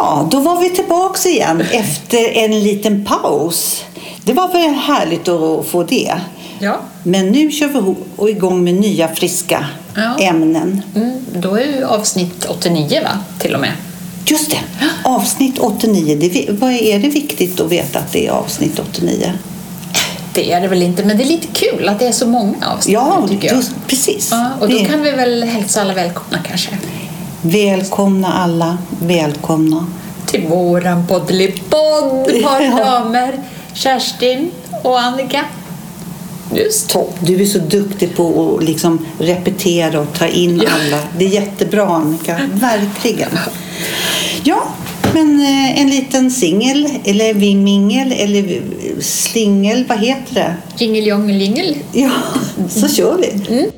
Ja, då var vi tillbaks igen efter en liten paus. Det var väl härligt att få det. Ja. Men nu kör vi igång med nya friska Ja. ämnen. Mm, då är ju avsnitt 89 va? Till och med. Just det, avsnitt 89. Det, vad är det viktigt att veta att det är avsnitt 89? Det är det väl inte, men det är lite kul att det är så många avsnitt Ja, nu, tycker jag. just, precis. Ja, och då Det- kan vi väl hälsa alla välkomna kanske. Välkomna alla, välkomna. Till våran poddelipodd, par Ja. damer. Kerstin och Annika. Just. Topp. Du är så duktig på att liksom repetera och ta in Ja. alla. Det är jättebra Annika, verkligen. Ja, men eh, en liten singel eller vimingel eller slingel, vad heter det? Jingel jongel jingel. Ja, så kör vi. Mm.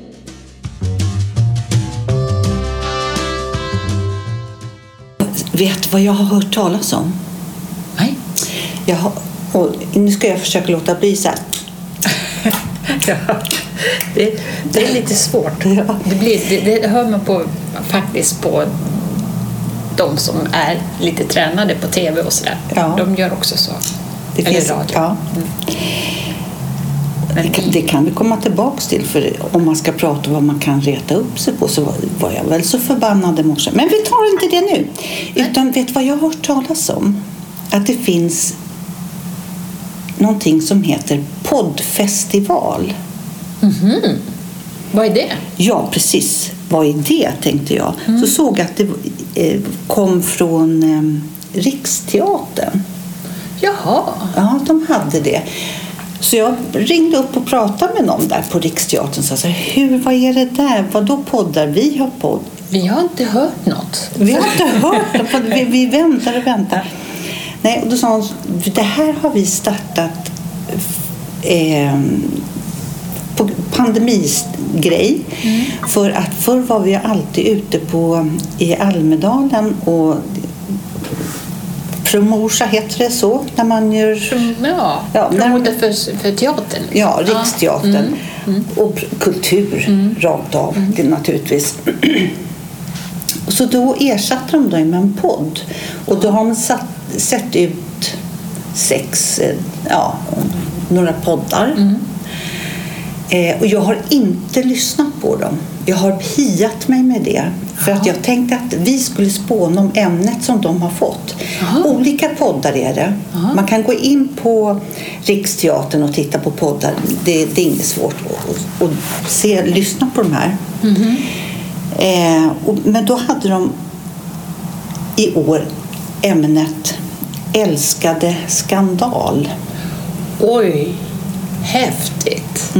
Vet vad jag har hört talas om? Nej. Jag har, nu ska jag försöka låta bli så här. Ja, det, det är lite svårt. Ja. Det, blir, det, det hör man på, faktiskt på de som är lite tränade på tv och sådär. Ja. De gör också så. Det Eller finns, radio. ja. Men Det kan, det kan vi komma tillbaks till för om man ska prata om vad man kan reta upp sig på så var, jag väl så förbannad i morse. Men vi tar inte det nu. Utan vet vad jag har hört talas om? Att det finns någonting som heter poddfestival. Vad är det? Ja, precis. Vad är det, tänkte jag. Så såg jag att det eh, kom från eh, Riksteatern. Jaha. Ja, de hade det. Så jag ringde upp och pratade med någon där på Riksteatern. Så jag sa, hur, vad är det där? Vad då poddar? Vi har podd. Vi har inte hört något. Vi har inte hört det. Vi, vi väntar och väntar. Nej, och då sa hon, det här har vi startat eh, på pandemisgrej. För att förr var vi alltid ute på, i Almedalen och Promorsa heter det så när man gör Ja, Ja, när- för, för teatern. Ja, Riksteatern. Och pr- kultur rakt av, det naturligtvis. Så då ersatte de det med en podd. Och då har man satt, sett ut sex, eh, ja, några poddar. Eh, och jag har inte lyssnat på dem. Jag har hiat mig med det. För att jag tänkte att vi skulle spåna om ämnet som de har fått. Jaha. Olika poddar är det. Man kan gå in på Riksteatern och titta på poddar. Det, det är inget svårt att, att se, lyssna på de här. Eh, och, men då hade de i år ämnet Älskade skandal. Oj, häftigt.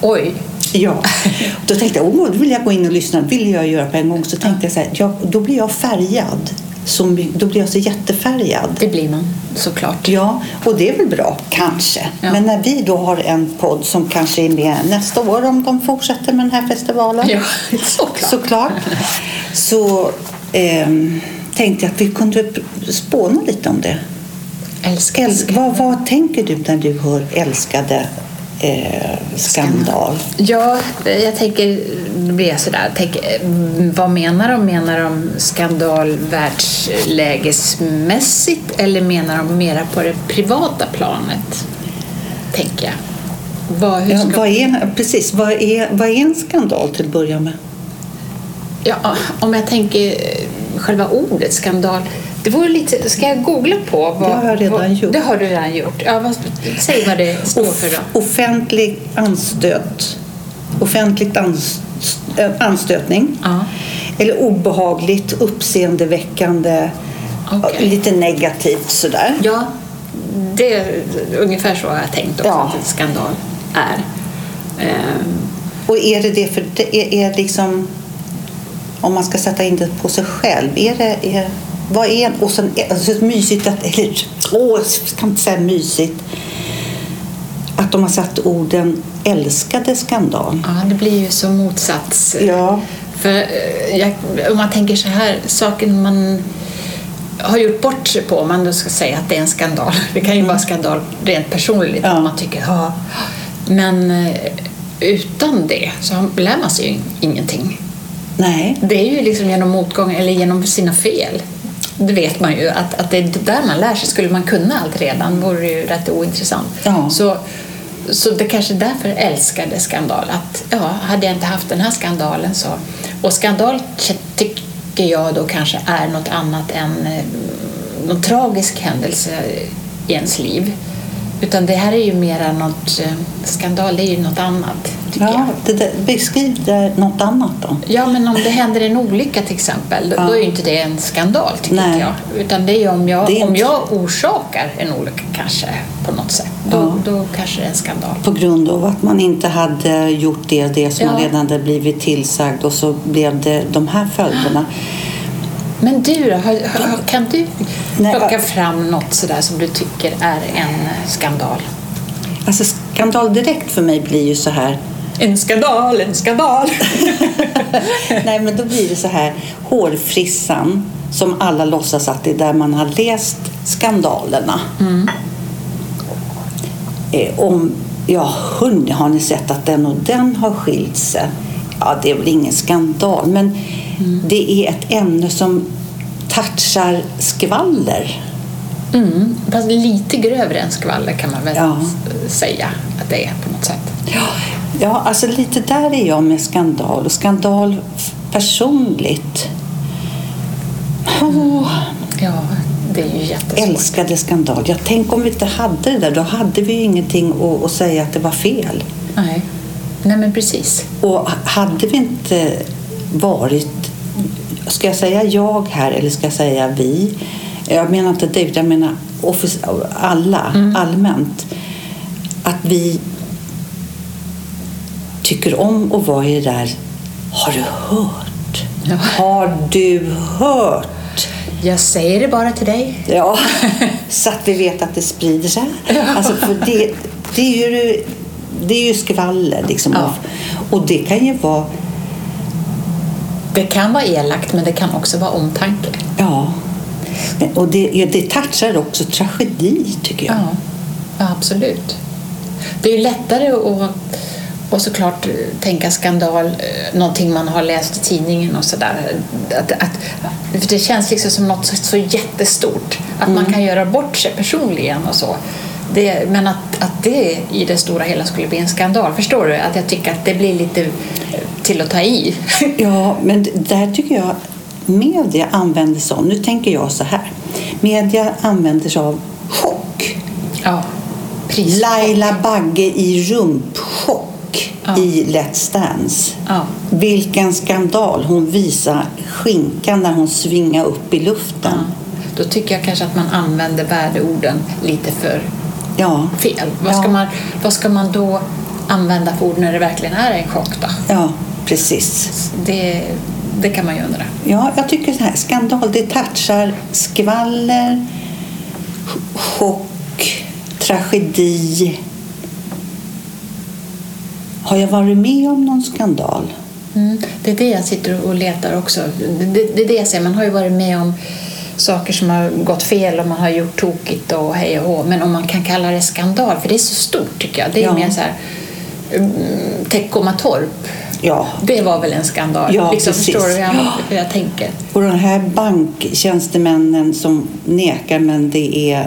Oj. Ja, då tänkte jag, åh, då vill jag gå in och lyssna. Det ville jag göra på en gång. Så tänkte jag så här, ja, då blir jag färgad. Som, då blir jag så jättefärgad. Det blir man såklart. Ja, och det är väl bra, kanske. Ja. Men när vi då har en podd som kanske är med nästa år om de fortsätter med den här festivalen. Ja, såklart. Såklart. Så ehm, tänkte jag att vi kunde spåna lite om det. Älskar Äls- vad, vad tänker du när du hör älskade eh, skandal? Ja, jag tänker, då blir jag sådär, tänker, mm, vad menar de? Menar de skandal världslägesmässigt eller menar de mera på det privata planet? Tänker jag. Vad, Ja, vad är, precis, vad är, vad är en skandal till att börja med? ja, om jag tänker eh, själva ordet skandal. Det vore lite, ska jag googla på? Vad, Det har jag redan vad, gjort. Det har du redan gjort. Ja, vad, säg vad det står för då. Offentlig anstöt. Offentligt ans, äh, anstötning. Ja. Eller obehagligt, uppseendeväckande, Okej. lite negativt sådär. Ja, det är ungefär så har jag tänkt också Ja. att en skandal är. Ehm, Och är det det för är, är liksom om man ska sätta in det på sig själv, är det är, vad är och sen alltså ett mysigt att eller åh, jag ska inte säga mysigt att de har satt orden älskade skandal. Ja, det blir ju så motsats. Ja. För eh, jag, om man tänker så här, saken man har gjort bort sig på, om man då ska säga att det är en skandal. Det kan ju vara skandal rent personligt, Ja. man tycker ja. Men eh, utan det så lär man sig ju ingenting. Nej. Det är ju liksom genom motgång eller genom sina fel. Det vet man ju, att, att det är där man lär sig. Skulle man kunna allt redan vore det ju rätt ointressant. Ja. Så, så det kanske är därför älskade skandal. Att, ja, hade jag inte haft den här skandalen så... Och skandal tycker jag då kanske är något annat än eh, någon tragisk händelse i ens liv. Utan det här är ju mera något... eh, Skandal, det är ju något annat. Ja, det där, beskriv det, något annat då. Ja, men om det händer en olycka till exempel, Ja. då är ju inte det en skandal tycker Nej. jag. Utan det är om jag, är om inte- jag orsakar en olycka kanske på något sätt. Då, Ja. då kanske det är en skandal. På grund av att man inte hade gjort det, det som Ja. man redan hade blivit tillsagd och så blev det de här följderna. Men du då, har, har, kan du plocka fram något sådär som du tycker är en skandal? Alltså skandal direkt för mig blir ju så här En skandal, en skandal! Nej, men då blir det så här hårfrissan som alla låtsas att det är där man har läst skandalerna. Eh, om, ja, hörni, har ni sett att den och den har skilt sig? Ja, det är väl ingen skandal, men det är ett ämne som touchar skvaller. Mm, fast lite grövre än skvaller kan man väl Ja. säga att det är på något sätt. Ja, ja, alltså lite där är jag med skandal. Och skandal personligt. Åh, Ja, det är ju jättesvårt. älskade skandal. Ja, tänk om vi inte hade det där. Då hade vi ju ingenting att, att säga att det var fel. Nej. Nej, men precis. Och hade vi inte varit... Ska jag säga jag här eller ska jag säga vi? Jag menar inte David, jag menar alla, allmänt. Att vi tycker om att vara i det där. Har du hört? Ja. Har du hört? Jag säger det bara till dig. Ja, så att vi vet att det sprider sig. Alltså, för det, det, är ju, det är ju skvaller. Liksom. Ja. Och det kan ju vara... Det kan vara elakt, men det kan också vara omtanke. Ja. Men- Och det, det touchar också tragedi, tycker jag. Ja, ja absolut. Det är ju lättare att och såklart tänka skandal, eh, någonting man har läst i tidningen och sådär. Att, att, för det känns liksom som något så, så jättestort, att man kan göra bort sig personligen och så. Det, men att, att det i det stora hela skulle bli en skandal, förstår du? Att jag tycker att det blir lite till att ta i. Ja, men där tycker jag media använder sig av... Nu tänker jag så här. Media använder sig av chock. Ja, pris. Laila Bagge i rumpchock Ja. i Let's Dance. Ja. Vilken skandal! Hon visar skinkan när hon svingar upp i luften. Då tycker jag kanske att man använder värdeorden lite för Ja, fel. Vad ska, Ja. man, vad ska man då använda för ord när det verkligen är en chock då? ja precis. Det, det kan man ju undra. Ja, jag tycker så här, skandal, det touchar skvaller, ch- chock, tragedi. Har jag varit med om någon skandal? Mm. Det är det jag sitter och letar också. Det, det, det är det jag säger, man har ju varit med om saker som har gått fel och man har gjort tokigt och hej och hå. Men om man kan kalla det skandal, för det är så stort tycker jag. Det är Ja. mer så här mm, Teckomatorp. Ja. Det var väl en skandal? Ja, liksom, precis. Förstår du hur jag, Ja. hur jag tänker? Och de här banktjänstemännen som nekar men det är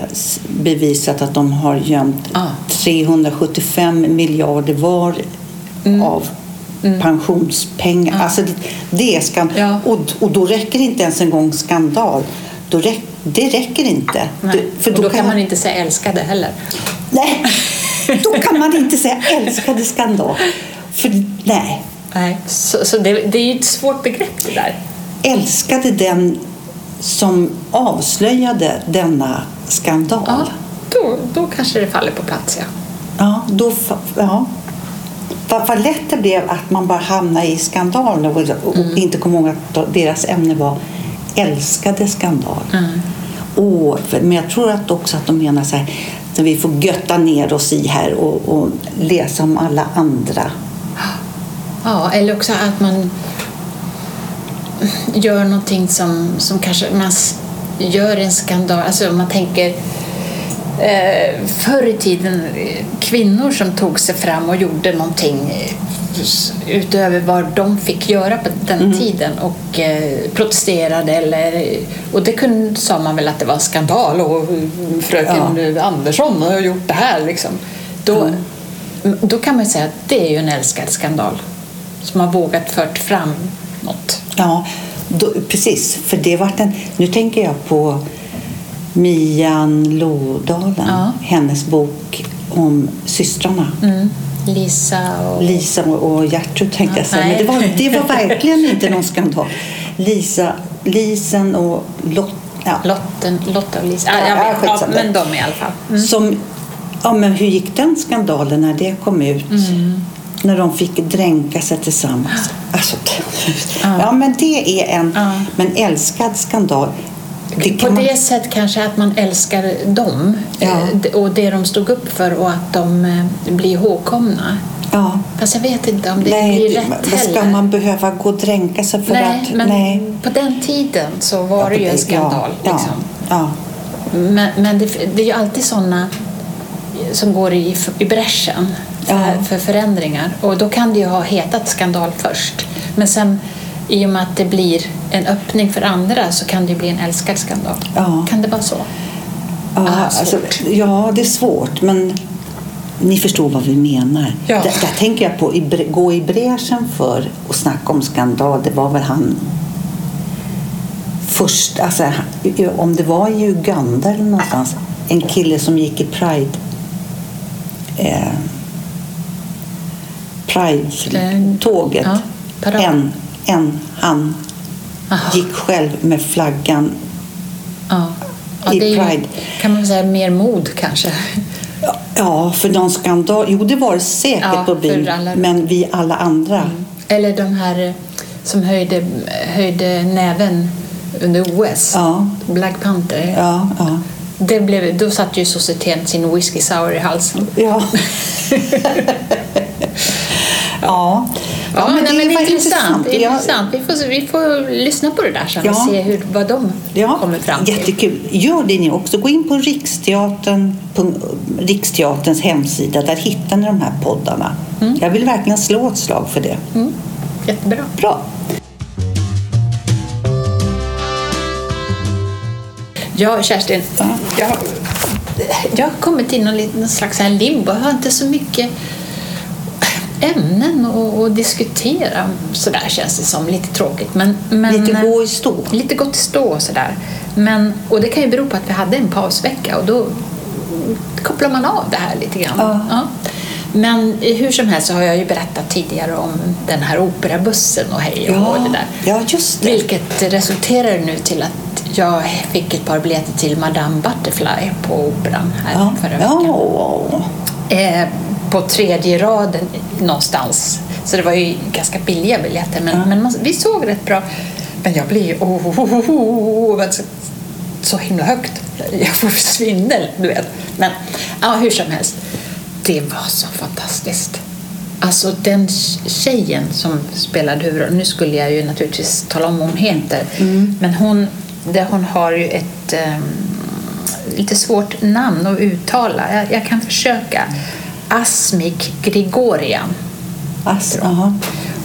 bevisat att de har gömt Ja. 375 miljarder var av pensionspengar. Alltså det, det är skandal. Ja. Och, och då räcker inte ens en gång skandal. Då räck, det räcker inte. Du- och då kan man inte säga älskade heller. Nej, då kan man inte säga älskade skandal. För nej, Nej. Så, så det, det är ju ett svårt begrepp det där. älskade den som avslöjade denna skandal. Ja, då, då kanske det faller på plats, ja. Ja, då, ja. Vad, vad lätt det blev att man bara hamnade i skandal och, och inte kom ihåg att deras ämne var älskade skandal. Åh, för- men jag tror att också att de menar så här, när vi får götta ner oss i här och, och läsa om alla andra. Ja, eller också att man gör någonting som, som kanske man gör en skandal. Alltså om man tänker eh, förr i tiden kvinnor som tog sig fram och gjorde någonting eh, utöver vad de fick göra på den Mm. tiden och eh, protesterade. Eller, och det kunde, sa man väl att det var skandal och mm, fröken Andersson har gjort det här. Liksom. Då, då kan man säga att det är ju en älskad skandal som har vågat fört fram något. Ja, då, precis. För det vart en... Nu tänker jag på Mian Lodalen, Ja. hennes bok om systrarna. Mm. Lisa och... Lisa och Gertrud tänkte jag säga. Men det var, det var verkligen inte någon skandal. Lisa, Lisen och Lot, ja, Lotten, Lotta och Lisa. Ja, Ja, jag ja, vet. ja, men de i alla fall. Mm. Som, ja, men hur gick den skandalen när det kom ut? Mm. När de fick dränka sig tillsammans. Alltså, Ja. ja, men det är en Ja. men älskad skandal. Det På kan man, det sätt kanske att man älskar dem Ja. eh, och det de stod upp för och att de eh, blir ihågkomna. ja. Fast jag vet inte om det Nej, blir det- rätt vad ska heller. man behöva gå och dränka sig för nej, att... men nej. på den tiden så var det ju en skandal. Ja, Liksom. ja, Men, men det, det är ju alltid sådana som går i, i bräschen för, Ja. för förändringar. Och då kan det ju ha hetat skandal först. Men sen i och med att det blir en öppning för andra så kan det ju bli en älskad skandal. Ja. Kan det vara så? ja, Ah, alltså, ja, det är svårt, men ni förstår vad vi menar. Ja. Där, där tänker jag på i, gå i bräschen för och snacka om skandal. Det var väl han först, alltså, om det var i Uganda eller någonstans, en kille som gick i Pride eh, Pride-tåget. Ja, en, en, han Aha. gick själv med flaggan Ja. Ja, I är ju, Pride. kan man säga mer mod kanske. Ja, för någon skandal. Jo, det var det säkert på byn. alla. Mm. Men vi alla andra. Eller de här eh, som höjde, höjde näven under OS. Black Panther. Ja, ja. Det blev, då satt ju societeten sin whisky sour i halsen. Ja. ja. Ja, men nej, men var intressant. Ja, intressant. Vi, får, vi får lyssna på det där sen Ja. och se hur, vad de Ja, kommer fram till. jättekul. Gör det ni också. Gå in på Riksteatern, på Riksteaterns hemsida. Där hittar ni de här poddarna. Jag vill verkligen slå ett slag för det. Mm. Jättebra. Bra. Ja, Kerstin. Ja. Jag, jag har kommit in i någon slags här limbo. Jag har inte så mycket ämnen att, diskutera. Sådär känns det som. Lite tråkigt. Men, men, Lite gå i stå. Lite gått i stå och sådär. Men, och det kan ju bero på att vi hade en pausvecka och då kopplar man av det här lite grann. Ja. Men hur som helst så har jag ju berättat tidigare om den här operabussen och hej och Ja, det där. ja, just det. Vilket resulterar nu till att jag fick ett par biljetter till Madame Butterfly på Operan här Ja. förra veckan. Ja. Eh, på tredje raden någonstans. Så det var ju ganska billiga biljetter. Men, Ja. men man, vi såg rätt bra. Men jag blir ju oh, oh, oh, oh, oh, så, så himla högt. Jag får svindel, du vet. Men ja, hur som helst. Det var så fantastiskt. Alltså den tjejen som spelade huvudrollen, nu skulle jag ju naturligtvis tala om vad hon heter, men hon, det, hon har ju ett ehm, lite svårt namn att uttala. Jag, jag kan försöka. Asmik Grigorian. Alltså, aha.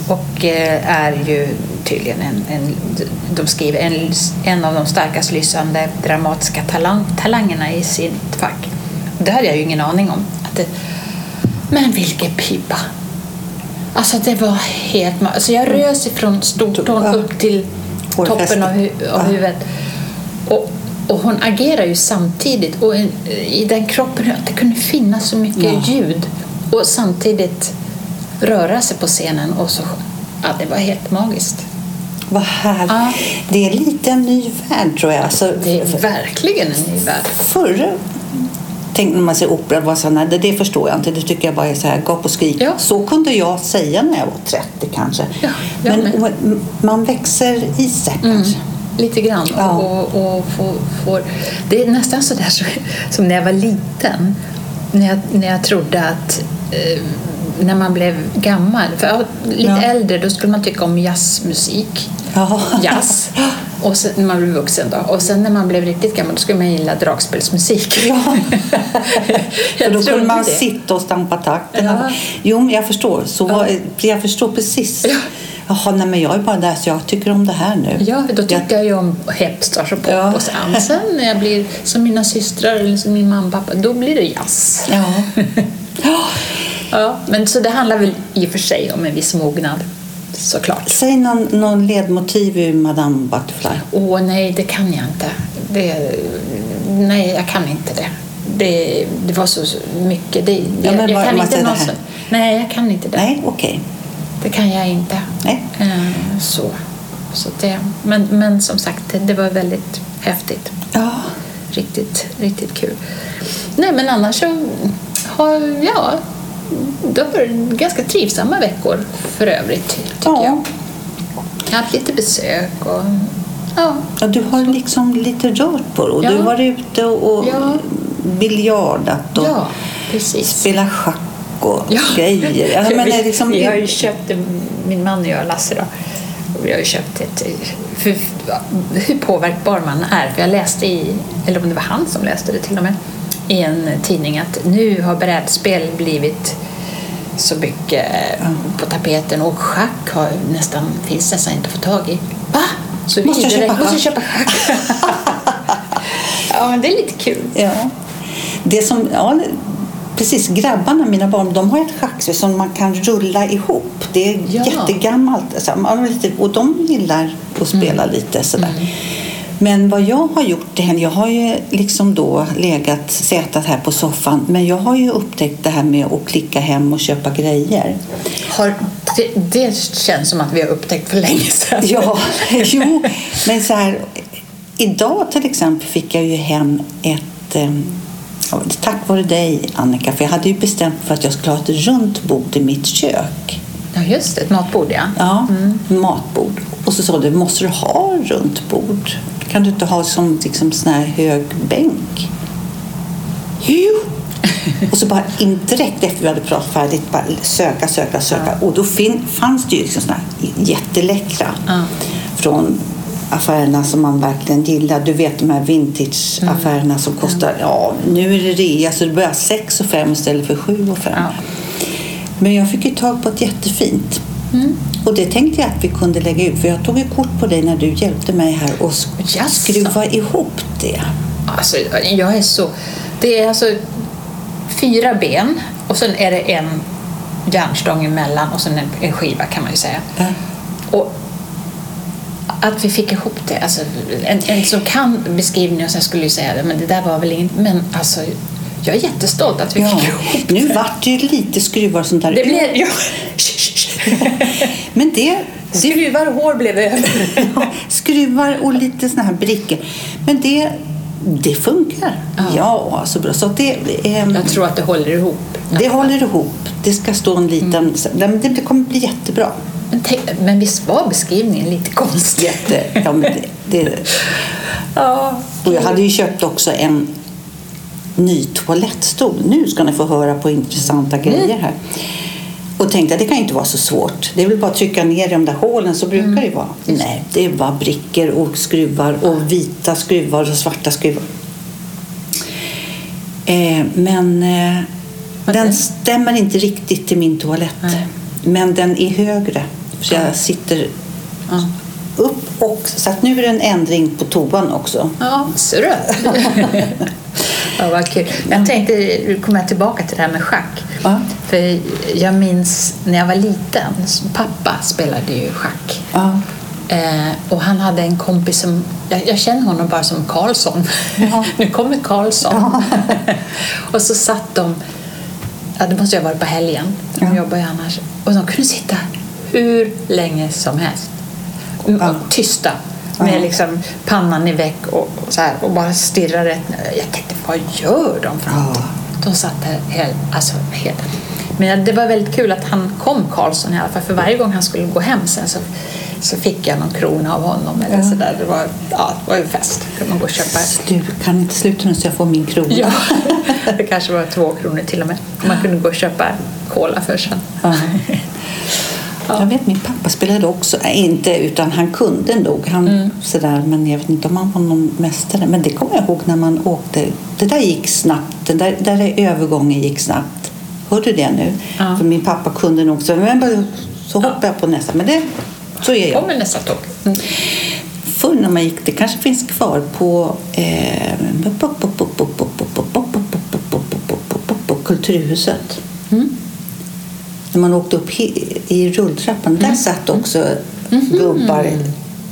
Och eh, är ju tydligen en, en de skriver en, en av de starkast lysande dramatiska talang, talangerna i sitt fack. Det hade jag ju ingen aning om. Att det, men vilken pipa! Alltså det var helt alltså Jag rös ifrån stortån upp till. Toppen av, hu- av Ja. huvudet. Och, och hon agerar ju samtidigt och i, i den kroppen, att det kunde finnas så mycket Ja. ljud och samtidigt röra sig på scenen. Och så, ja, det var helt magiskt. Vad härligt. Ja. Det är lite en ny värld tror jag. Alltså, Det är verkligen en ny värld. Förr tänkte när man säger opera, var så nej, det, det förstår jag inte. Det tycker jag bara är så här, gap och skrik. Ja. Så kunde jag säga när jag var 30 kanske. Ja, Men med. m- man växer i sig kanske. Lite grann. Ja. Och, och får, får, det är nästan så där som, som när jag var liten. När jag, när jag trodde att eh, när man blev gammal. För jag lite Ja. äldre då skulle man tycka om jazzmusik. Ja. Jazz. Och sen när man blev vuxen då. Och sen när man blev riktigt gammal då skulle man gilla dragspelsmusik. Ja. För då Jag kunde man det. sitta och stampa takten. Ja. Jo, men jag förstår. Så var, jag förstår precis. Ja. Jaha, nej, men jag är bara där så jag tycker om det här nu. Ja, då Jag- tycker jag ju om hipsters och pop Ja. och sen. Sen när jag blir som mina systrar eller som min mamma och pappa, då blir det jazz. Ja. Ja. Men så det handlar väl i och för sig om en viss mognad, såklart. Säg någon, någon ledmotiv ur Madame Butterfly. Åh nej, det kan jag inte. Det, nej, jag kan inte det. Det, det var så mycket. Det, Ja, men jag, jag kan inte någon Nej, jag kan inte det. Nej, okej. Det kan jag inte. Nej. Eh, så. Så det, men, men som sagt, det, det var väldigt häftigt. Ja. Riktigt, riktigt kul. Nej, men annars så har ja, det varit ganska trivsamma veckor för övrigt, tycker Ja. jag. Jag har haft lite besök och ja, ja. Du har liksom lite rört på det. Och Ja. Du har varit ute och Ja. biljardat och ja spelat schack och grejer. Ja, men det liksom, vi har ju köpt, min man och jag, Lasse då, vi har ju köpt ett, för, hur påverkbar man är. För jag läste i, eller om det var han som läste det till och med, i en tidning att nu har brädspel blivit så mycket på tapeten och schack har nästan, finns nästan inte att få tag i. Va? Så Måste jag köpa Måste köpa schack. ja, men det är lite kul. Ja. Det som, ja, precis. Grabbarna, mina barn, de har ett schackspel som man kan rulla ihop. Det är Ja. jättegammalt. Och de gillar att spela Mm. lite sådär. Men vad jag har gjort, det händer- jag har ju liksom då legat sätat här på soffan, men jag har ju upptäckt det här med att klicka hem och köpa grejer. Har, det, det känns som att vi har upptäckt för länge sedan. Ja, jo, men så här, idag till exempel fick jag ju hem ett eh, Tack vare dig Annika, för jag hade ju bestämt för att jag skulle ha ett runt bord i mitt kök. Ja, just det. Ett matbord, ja. Ja, matbord. Och så sa du, måste du ha runt bord? Kan du inte ha som liksom sån här hög bänk? Jo! Och så bara in direkt efter vi hade pratat färdigt, bara söka, söka, söka. Och då fin- fanns det ju liksom såna här jätteläckra Ja. från affärerna som man verkligen gillar. Du vet de här vintage-affärerna som kostar, ja nu är det rea så det börjar 6 och 5 istället för 7 och 5. Ja. Men jag fick ju tag på ett jättefint. Mm. Och det tänkte jag att vi kunde lägga ut för jag tog ju kort på dig när du hjälpte mig här och skruva ihop det. Alltså, jag är så... Det är alltså fyra ben och sen är det en järnstång emellan och sen en, skiva kan man ju säga. Ja. Och att vi fick ihop det. Alltså, en, en som kan beskrivningen och sen skulle ju säga det, men det där var väl inget... Men alltså, jag är jättestolt att vi Ja. fick ihop Nu det. vart det ju lite skruvar och sånt där. Det blev... Ja. Men det, det Skruvar och hår blev. Ja, skruvar och lite såna här brickor. Men det, det funkar. Ja, så bra. Så det, ehm, Jag tror att det håller ihop. det håller ihop. Det ska stå en liten... Nej, men Det kommer bli jättebra. Men, tänk, men visst var beskrivningen lite konstig? Jätte, ja, men det, det, Ja. och jag hade ju köpt också en ny toalettstol. Nu ska ni få höra på intressanta grejer här. Och tänkte att det kan inte vara så svårt. Det är väl bara att trycka ner i de där hålen så brukar det vara. Nej, det var brickor och skruvar och vita skruvar och svarta skruvar. Eh, men eh, den stämmer inte riktigt till min toalett. Nej. Men den är högre. Så jag sitter Ja. upp och så att nu är det en ändring på toan också. Ja, ser du? ja, vad kul. Jag tänkte, nu kommer jag tillbaka till det här med schack. Ja. För jag minns när jag var liten, pappa spelade ju schack. Ja. Eh, och han hade en kompis som, jag, jag känner honom bara som Karlsson. Ja. nu kommer Karlsson. och så satt de, ja det måste jag ha varit på helgen, de jobbar ju annars. Och de kunde sitta hur länge som helst. Och tysta. Med liksom pannan i väck och, så här, och bara stirra rätt. Jag tänkte, vad gör de för någonting? De satt där helt, alltså helt. Men det var väldigt kul att han kom, Karlsson i alla fall. För varje gång han skulle gå hem sen så så fick jag någon krona av honom. Eller Ja. så där. Det, var, ja, det var ju fest. Man gå och köpa. Du kan inte sluta nu så jag får min krona. Ja, det kanske var två kronor till och med. Man kunde gå och köpa cola för sen. Ja. Jag vet min pappa spelade också, äh, inte utan han kunde nog. Han, Mm. sådär, men jag vet inte om han var någon mästare. Men det kommer jag ihåg när man åkte. Det där gick snabbt. Den där, där är övergången gick snabbt. Hör du det nu? Ja. För min pappa kunde nog så, men bara- så hoppade jag på nästa. Men det, så är jag. Kommer nästa tåg. Mm. Förr när man gick, det kanske finns kvar på eh, på Kulturhuset. När man åkte upp i rulltrappan, där satt också gubbar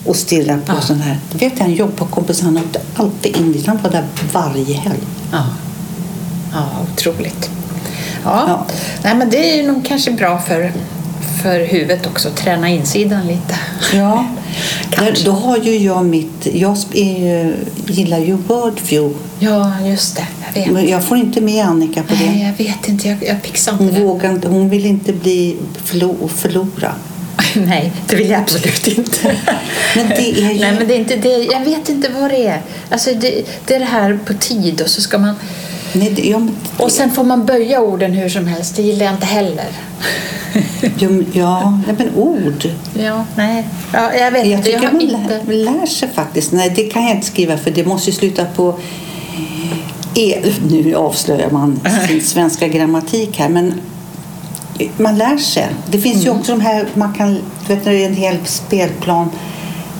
och stirrade på sån här. Det vet jag en jobbkompis, han åkte alltid in dit. Han var där varje helg. Ja. ja, otroligt. Ja. Ja. Nej, men det är nog kanske bra för, för huvudet också, träna insidan lite. Ja, Kanske. då har ju jag mitt... Jag gillar ju Wordview. Ja, just det. Jag vet. Men jag får inte med Annika på Nej, det. jag vet inte. Jag, jag fixar inte Hon, vågar inte, hon vill inte bli förlo, förlora. Nej, det vill jag absolut inte. Men det är ju... Nej, men det är inte det. Jag vet inte vad det är. Alltså, det, det är det här på tid och så ska man... Nej, det, ja, men- Och sen får man böja orden hur som helst. Det gillar jag inte heller. ja, ja, men ord. Ja, nej. Ja, jag vet Jag. Jag tycker har man inte... lär, lär sig faktiskt. Nej, det kan jag inte skriva för det måste ju sluta på E. Nu avslöjar man sin svenska grammatik här, men man lär sig. Det finns ju också de här, man kan, du vet det är en hel spelplan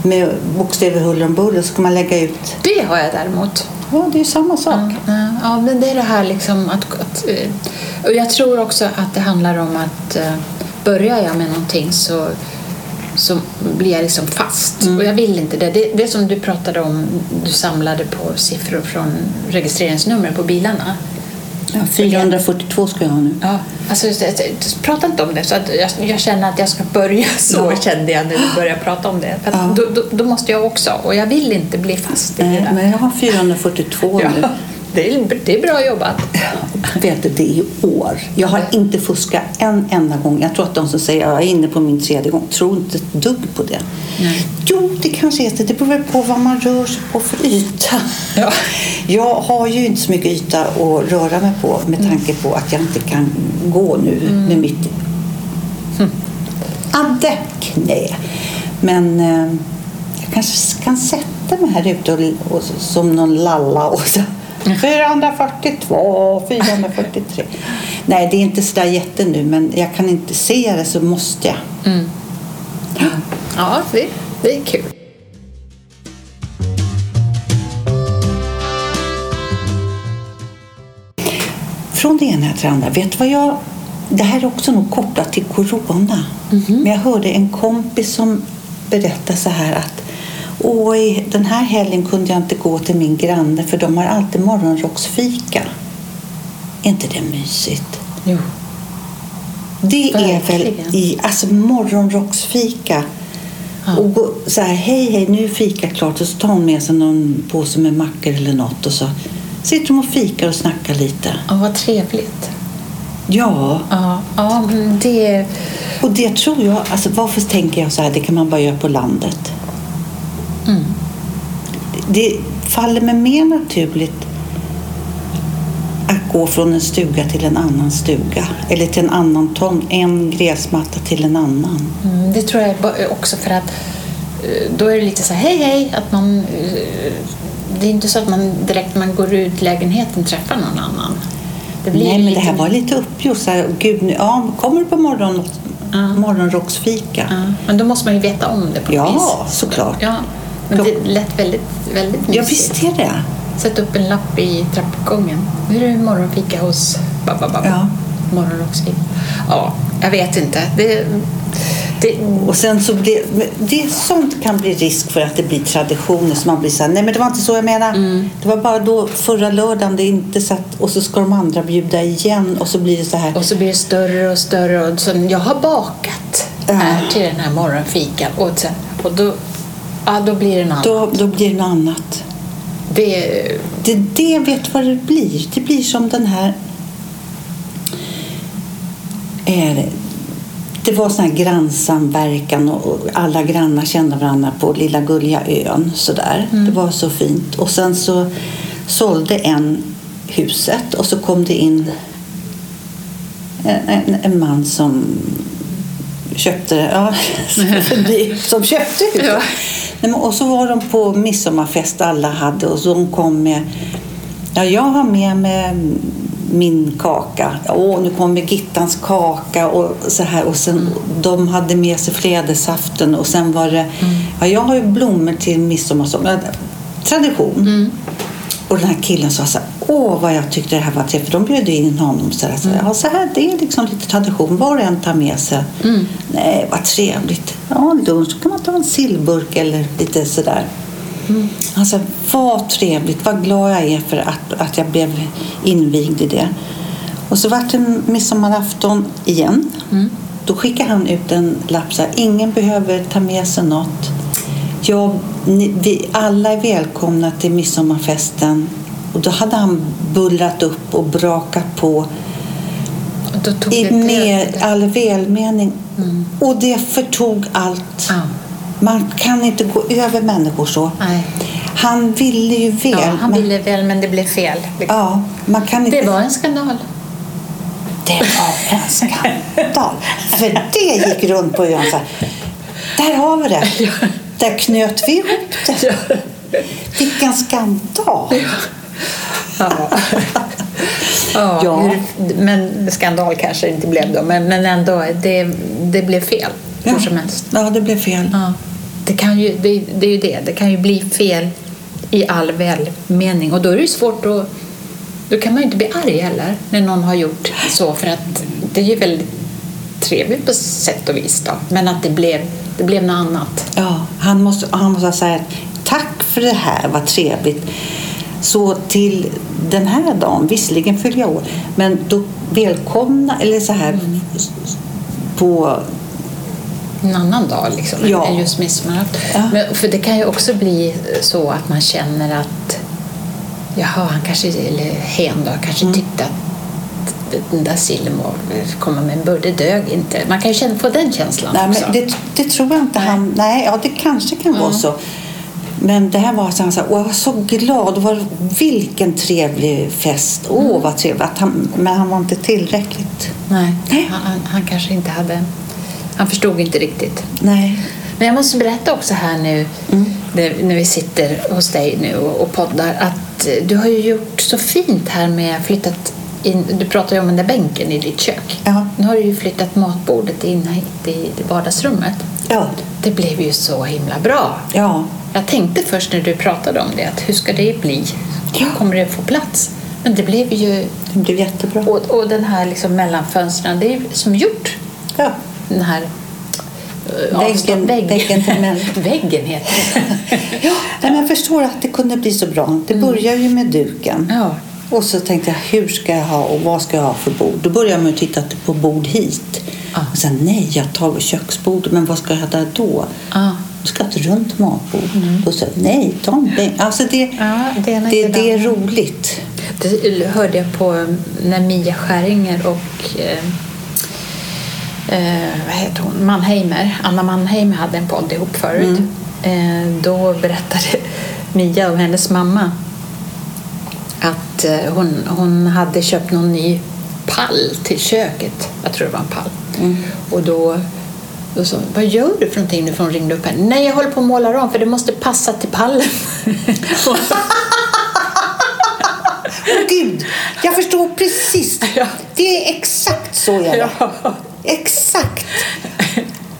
med bokstäver huller om buller så kan man lägga ut. Det har jag däremot. Ja, det är ju samma sak. Ja, ja, men det är det här liksom att, att... eh, Och jag tror också att det handlar om att eh, börjar jag med någonting så, så blir jag liksom fast. Mm. Och jag vill inte det. det. Det som du pratade om, du samlade på siffror från registreringsnummer på bilarna. Ja, 442 ska jag ha nu. Ja, alltså, prata inte om det. Så att jag, jag känner att jag ska börja så, Ja. kände jag när du började prata om det. För Ja. då, då, då måste jag också. Och jag vill inte bli fast i det där. men jag har 442 nu. Det, är, det är bra jobbat. Vet du, det är i år. Jag har inte fuskat en enda gång. Jag tror att de som säger att jag är inne på min tredje gång tror inte ett dugg på det. Nej. Jo, det kanske är det. Det beror på vad man rör sig på för yta. Ja. Jag har ju inte så mycket yta att röra mig på med tanke på att jag inte kan gå nu med mitt adde knä. Men eh, jag kanske kan sätta mig här ute och, och, som någon lalla och så 442, 443. Nej, det är inte så där jätte nu, men jag kan inte se det så måste jag. Ja, det, det är kul. Från det ena till det andra. Vet du vad jag... Det här är också nog kopplat till corona. Men jag hörde en kompis som berättade så här att Oj, den här helgen kunde jag inte gå till min granne för de har alltid morgonrocksfika. Är inte det mysigt? Jo. Det är väl Verkligen. i, alltså morgonrocksfika. Ja. Och gå, så här, hej hej nu är fika klart och så tar hon med sig någon påse med mackor eller något och så sitter de och fikar och snackar lite. Ja, vad trevligt. Ja, Ja, ja det... och det tror jag, alltså varför tänker jag så här, det kan man bara göra på landet. Mm. Det faller mig mer naturligt att gå från en stuga till en annan stuga. Eller till en annan tomt, en gräsmatta till en annan. Mm, det tror jag också för att eh, då är det lite så här, hej hej, att man... eh, Det är inte så att man direkt när man går ut lägenheten träffar någon annan. Det blir Nej, men det lite- här var lite uppgjort. Gud, nu, ja, kommer du på morgon, Ja. morgonrocksfika? Ja, men då måste man ju veta om det på Ja, vis. såklart. Ja, men det lät väldigt, väldigt Ja, mysigt. visst är det. Sätt upp en lapp i trappuppgången. Nu är det morgonfika hos babba. Ja. Morgonrocksfika. Ja, jag vet inte. Det, det, Och sen så blir, det sånt kan bli risk för att det blir traditioner som man blir så här, nej men det var inte så jag menade. Mm. Det var bara då förra lördagen det inte satt och så ska de andra bjuda igen och så blir det så här. och så blir det större och större. Och sen, jag har bakat Ja. här till den här morgonfikan. Och, sen, och då, ja, då blir det annan. Då, då blir det något annat. Det, Det, det vet vad det blir. Det blir som den här... Är det, var sån här grannsamverkan och alla grannar kände varandra på lilla gulliga ön. Sådär. Det var så fint. Och sen så sålde en huset och så kom det in en, en, en man som köpte ja, som köpte huset. Ja. Nej, men, och så var de på midsommarfest alla hade och så de kom med Ja, jag har med mig min kaka. Åh, nu kommer Gittans kaka och så här. Och sen, De hade med sig flädersaften och sen var det... Ja, jag har ju blommor till midsommarsång. Ja, Tradition. Och den här killen sa så åh vad jag tyckte det här var trevligt. De bjöd in honom så här. Så här, ja, så här det är liksom lite tradition. Var och en tar med sig. Nej, vad trevligt. Ja, lunch kan man ta en sillburk eller lite sådär. Han sa, vad trevligt, vad glad jag är för att, att jag blev invigd i det. Och så vart det midsommarafton igen. Då skickade han ut en lapp så här, ingen behöver ta med sig något. Jag, ni, vi alla är välkomna till midsommarfesten. Och då hade han bullrat upp och brakat på i med all välmening. Och det förtog allt. Ja. Man kan inte gå över människor så. Nej. Han ville ju väl. Ja, han men, ville väl, men det blev fel. ja, man kan inte... Det var en skandal. det var en skandal. För det gick runt på ön så här. Där har vi det. Där knöt vi ihop det. Vilken skandal. Ja. ja, Ja. Men skandal kanske det inte blev då, men, men ändå, det, det blev fel. Hur som helst. Ja, det blev fel. Ja. Det, kan ju, det, det är ju det, det kan ju bli fel i all välmening och då är det svårt att... Då kan man ju inte bli arg heller när någon har gjort så för att det är ju väldigt trevligt på sätt och vis då. Men att det blev, det blev något annat. Ja, han måste, han måste säga tack för det här, vad trevligt. Så till den här dagen, visserligen fyller jag år, men då välkomna, eller så här på... En annan dag liksom, Ja. än just midsommarafton. Ja. Men, för det kan ju också bli så att man känner att jaha, han kanske, eller hen då, kanske Mm. tyckte att den där sillen var, komma med en burk, det dög inte. Man kan ju känna, få den känslan Nej, också. det, det tror jag inte han... Nej, ja, det kanske kan vara så. Men det här var så han sa, jag var så glad. Var, vilken trevlig fest. Åh, vad trevligt. Han, men han var inte tillräckligt. Nej, Nej. Han, han, kanske inte hade... Han förstod inte riktigt. Nej. Men jag måste berätta också här nu Mm. när, vi sitter hos dig nu och, poddar att du har ju gjort så fint här med flyttat in, du pratade ju om den där bänken i ditt kök. Ja. Nu har du ju flyttat matbordet in hit i vardagsrummet. Ja. Det blev ju så himla bra. Ja. Jag tänkte först när du pratade om det att hur ska det bli? Kommer det få plats? Men det blev ju... Det blev jättebra. Och, och den här liksom mellanfönstren, det är som gjort. Ja. Den här eh, Väggen- vägg. väggen till män. Väggen heter det. Ja, men jag förstår att det kunde bli så bra. Det börjar ju med duken. Ja. Och så tänkte jag, hur ska jag ha och vad ska jag ha för bord? Då började jag med att titta på bord hit. Ja. Och sen, nej, jag tar köksbord, men vad ska jag ha där då? Ja. Jag ska ha ett runt matbord. Då sa nej, ta en bänk. Alltså det, Ja, det det, är det är roligt. Det hörde jag på eh, när Mia Skäringer och eh, eh, vad heter hon? Mannheimer, Anna Mannheimer hade en podd ihop förut. Eh, då berättade Mia och hennes mamma att eh, hon, hon hade köpt någon ny pall till köket. Jag tror det var en pall. Och då, då sa vad gör du för någonting nu? För hon ringde upp henne. Nej, jag håller på att måla om för det måste passa till pallen. Åh gud, jag förstår precis. Ja. Det är exakt så jag är. Ja. Exakt.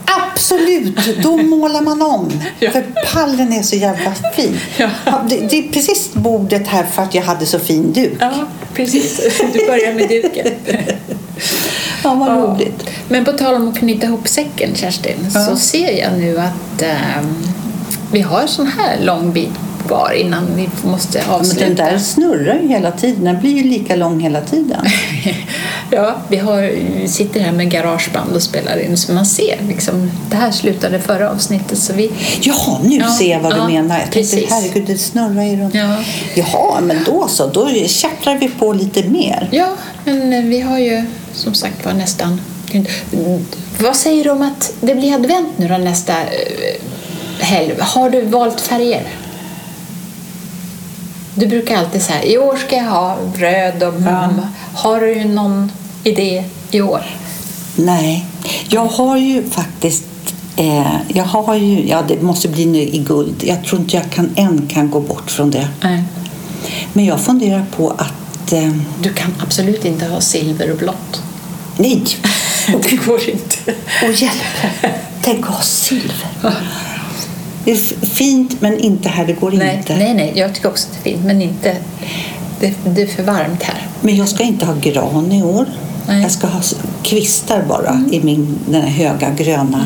Absolut, då målar man om. Ja. För pallen är så jävla fin. Ja. Det, det är precis bordet här för att jag hade så fin duk. Ja, precis. Du börjar med duken. Ja, vad Ja. roligt. Men på tal om att knyta ihop säcken, Kerstin, Ja. så ser jag nu att ehm, vi har en sån här lång bit kvar innan vi måste Men avsluta. den där snurrar ju hela tiden. Den blir ju lika lång hela tiden. ja, vi har, vi sitter här med garageband och spelar in så man ser liksom, det här slutade förra avsnittet så vi Jaha, nu Ja, ser jag vad ja, du menar. Jag tänkte, precis. herregud, det snurrar ju runt. Ja. Jaha, men då så. Då tjattrar vi på lite mer. Ja, men vi har ju som sagt var nästan... Vad säger du om att det blir advent nu då nästa eh, helg? Har du valt färger? Du brukar alltid säga i år ska jag ha röd och Ja. Har du någon idé i år? Nej, jag har ju faktiskt eh, jag har ju, ja det måste bli nu i guld. Jag tror inte jag kan, än kan gå bort från det. Nej. Men jag funderar på att, eh, Du kan absolut inte ha silver och blått. nej, Det går inte. och hjälp, tänk att ha silver. Det är fint men inte här, det går Nej, inte. nej, nej, jag tycker också att det är fint, men inte... Det, det är för varmt här. Men jag ska inte ha gran i år. Nej. Jag ska ha kvistar bara i min, den här höga gröna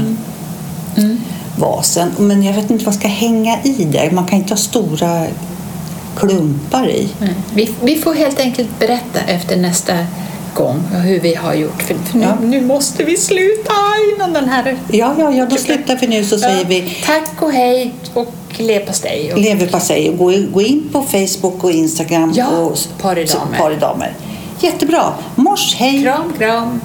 Mm. vasen. Men jag vet inte vad jag ska hänga i där. Man kan inte ha stora klumpar i. Nej. Vi, vi får helt enkelt berätta efter nästa gång hur vi har gjort. För, nu, Ja. nu måste vi sluta innan den här... Ja, ja, ja, då slutar vi nu så säger Ja. vi Tack och hej och leverpastej. Och... leverpastej. Gå, gå in på Facebook och Instagram Ja, och Paridamer. Paridamer. Jättebra. Mors, hej! Kram, kram!